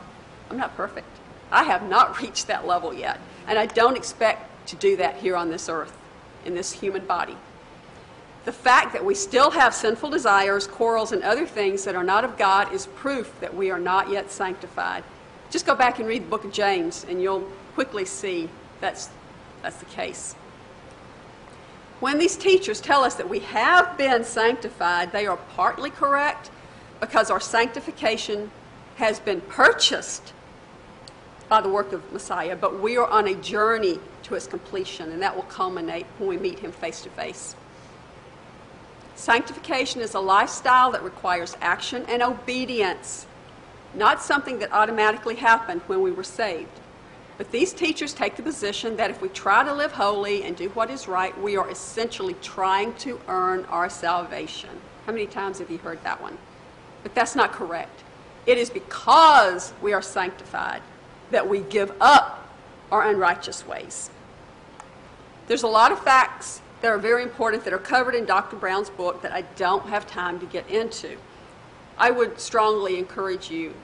I'm not perfect. I have not reached that level yet. And I don't expect to do that here on this earth, in this human body. The fact that we still have sinful desires, quarrels, and other things that are not of God is proof that we are not yet sanctified. Just go back and read the book of James, and you'll quickly see that's, that's the case. When these teachers tell us that we have been sanctified, they are partly correct because our sanctification has been purchased by the work of Messiah, but we are on a journey to its completion, and that will culminate when we meet him face to face. Sanctification is a lifestyle that requires action and obedience, not something that automatically happened when we were saved. But these teachers take the position that if we try to live holy and do what is right, we are essentially trying to earn our salvation. How many times have you heard that one? But that's not correct. It is because we are sanctified that we give up our unrighteous ways. There's a lot of facts that are very important that are covered in Dr. Brown's book that I don't have time to get into. I would strongly encourage you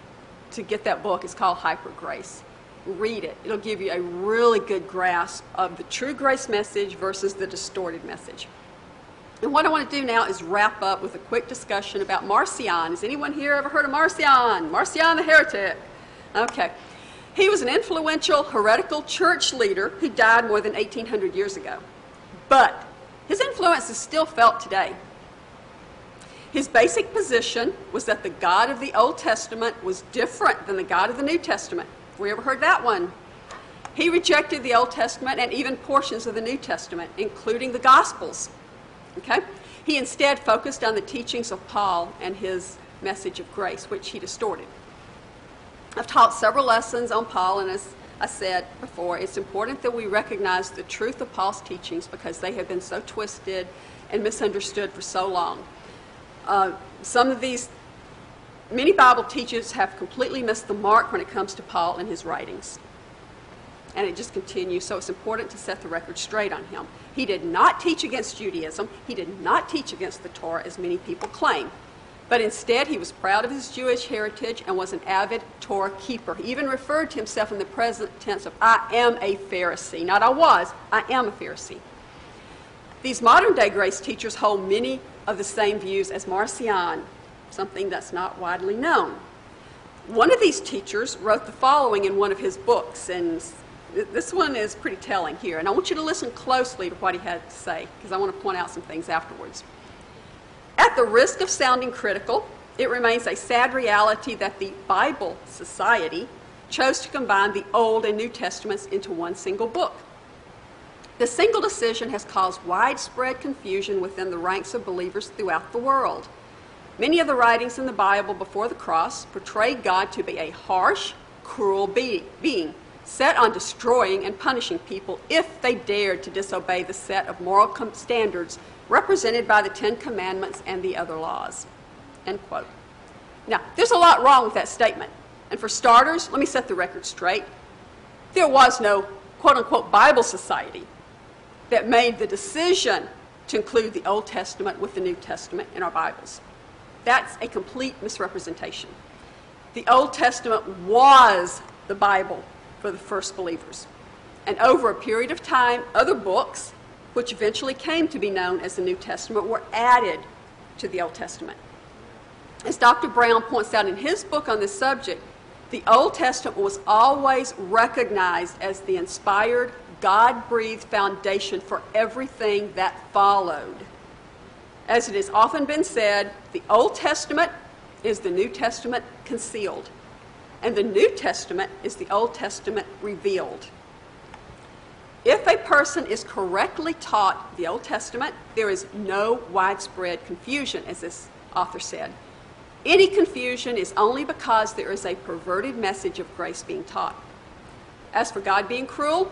to get that book. It's called Hyper Grace read it. It'll give you a really good grasp of the true grace message versus the distorted message. And what I want to do now is wrap up with a quick discussion about Marcion. Has anyone here ever heard of Marcion? Marcion the heretic. Okay. He was an influential heretical church leader who died more than 1800 years ago. But his influence is still felt today. His basic position was that the God of the Old Testament was different than the God of the New Testament. We ever heard that one? He rejected the Old Testament and even portions of the New Testament, including the Gospels. Okay? He instead focused on the teachings of Paul and his message of grace, which he distorted. I've taught several lessons on Paul, and as I said before, it's important that we recognize the truth of Paul's teachings because they have been so twisted and misunderstood for so long. Uh, some of these many Bible teachers have completely missed the mark when it comes to Paul and his writings. And it just continues, so it's important to set the record straight on him. He did not teach against Judaism, he did not teach against the Torah, as many people claim. But instead, he was proud of his Jewish heritage and was an avid Torah keeper. He even referred to himself in the present tense of, I am a Pharisee. Not I was, I am a Pharisee. These modern day grace teachers hold many of the same views as Marcion, something that's not widely known. One of these teachers wrote the following in one of his books, and this one is pretty telling here. And I want you to listen closely to what he had to say, because I want to point out some things afterwards. At the risk of sounding critical, it remains a sad reality that the Bible Society chose to combine the Old and New Testaments into one single book. The single decision has caused widespread confusion within the ranks of believers throughout the world. Many of the writings in the Bible before the cross portray God to be a harsh, cruel be- being, set on destroying and punishing people if they dared to disobey the set of moral com- standards represented by the Ten Commandments and the other laws. End quote. Now, there's a lot wrong with that statement. And for starters, let me set the record straight. There was no quote unquote Bible society that made the decision to include the Old Testament with the New Testament in our Bibles. That's a complete misrepresentation. The Old Testament was the Bible for the first believers. And over a period of time, other books, which eventually came to be known as the New Testament, were added to the Old Testament. As Dr. Brown points out in his book on this subject, the Old Testament was always recognized as the inspired, God breathed foundation for everything that followed. As it has often been said, the Old Testament is the New Testament concealed, and the New Testament is the Old Testament revealed. If a person is correctly taught the Old Testament, there is no widespread confusion, as this author said. Any confusion is only because there is a perverted message of grace being taught. As for God being cruel,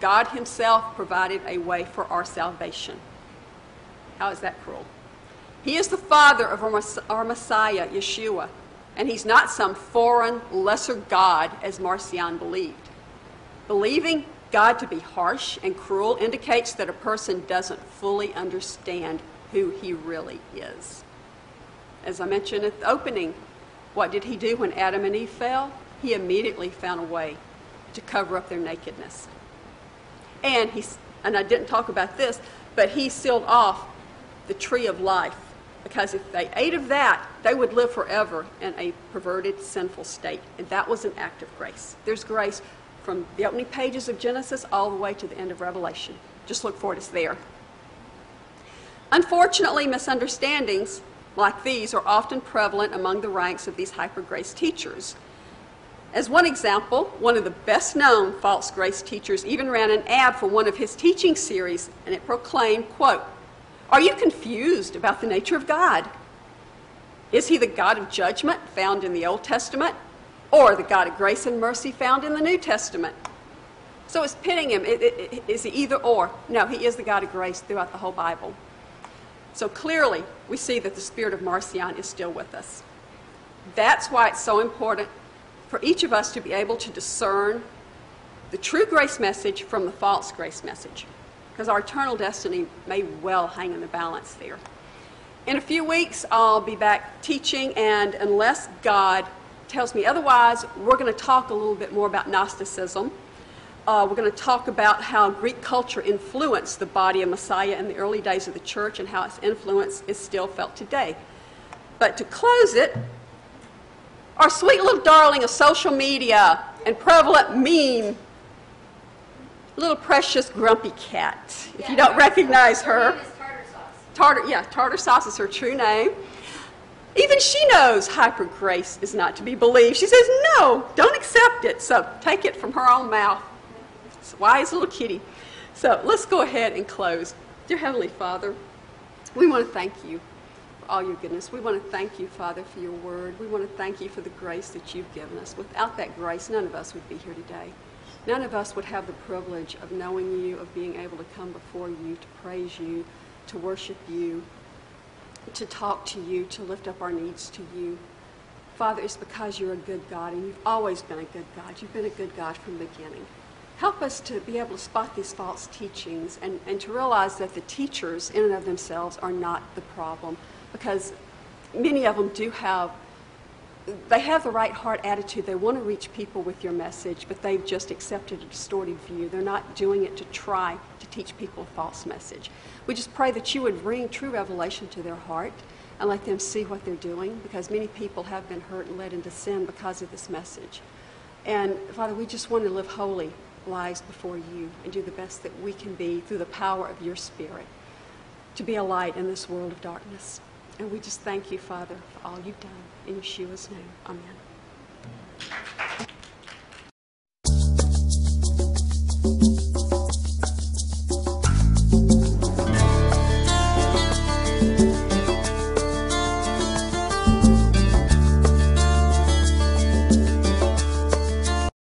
God Himself provided a way for our salvation. How is that cruel? He is the Father of our Messiah, Yeshua, and He's not some foreign, lesser God as Marcion believed. Believing God to be harsh and cruel indicates that a person doesn't fully understand who He really is. As I mentioned at the opening, what did he do when Adam and Eve fell? He immediately found a way to cover up their nakedness. And he, and I didn't talk about this, but he sealed off the tree of life because if they ate of that, they would live forever in a perverted, sinful state. And that was an act of grace. There's grace from the opening pages of Genesis all the way to the end of Revelation. Just look for it, it's there. Unfortunately, misunderstandings like these are often prevalent among the ranks of these hyper grace teachers. As one example, one of the best known false grace teachers even ran an ad for one of his teaching series, and it proclaimed, quote, Are you confused about the nature of God? Is he the God of judgment found in the Old Testament, or the God of grace and mercy found in the New Testament? So it's pitting him. Is he either or? No, he is the God of grace throughout the whole Bible. So clearly, we see that the spirit of Marcion is still with us. That's why it's so important for each of us to be able to discern the true grace message from the false grace message, because our eternal destiny may well hang in the balance there. In a few weeks, I'll be back teaching, and unless God tells me otherwise, we're going to talk a little bit more about Gnosticism uh, we're going to talk about how Greek culture influenced the body of Messiah in the early days of the church and how its influence is still felt today. But to close it, our sweet little darling of social media and prevalent meme, little precious grumpy cat, if yeah, you don't recognize her. Tartar sauce. Tartar, yeah, tartar sauce is her true name. Even she knows hyper grace is not to be believed. She says, no, don't accept it. So take it from her own mouth wise little kitty. So let's go ahead and close. Dear Heavenly Father, we want to thank you for all your goodness. We want to thank you, Father, for your word. We want to thank you for the grace that you've given us. Without that grace, none of us would be here today. None of us would have the privilege of knowing you, of being able to come before you, to praise you, to worship you, to talk to you, to lift up our needs to you. Father, it's because you're a good God, and you've always been a good God. You've been a good God from the beginning help us to be able to spot these false teachings and, and to realize that the teachers, in and of themselves, are not the problem because many of them do have they have the right heart attitude. They want to reach people with your message, but they've just accepted a distorted view. They're not doing it to try to teach people a false message. We just pray that you would bring true revelation to their heart and let them see what they're doing because many people have been hurt and led into sin because of this message. And Father, we just want to live holy lives before you and do the best that we can be through the power of your Spirit to be a light in this world of darkness. And we just thank you, Father, for all you've done. In Yeshua's name, amen.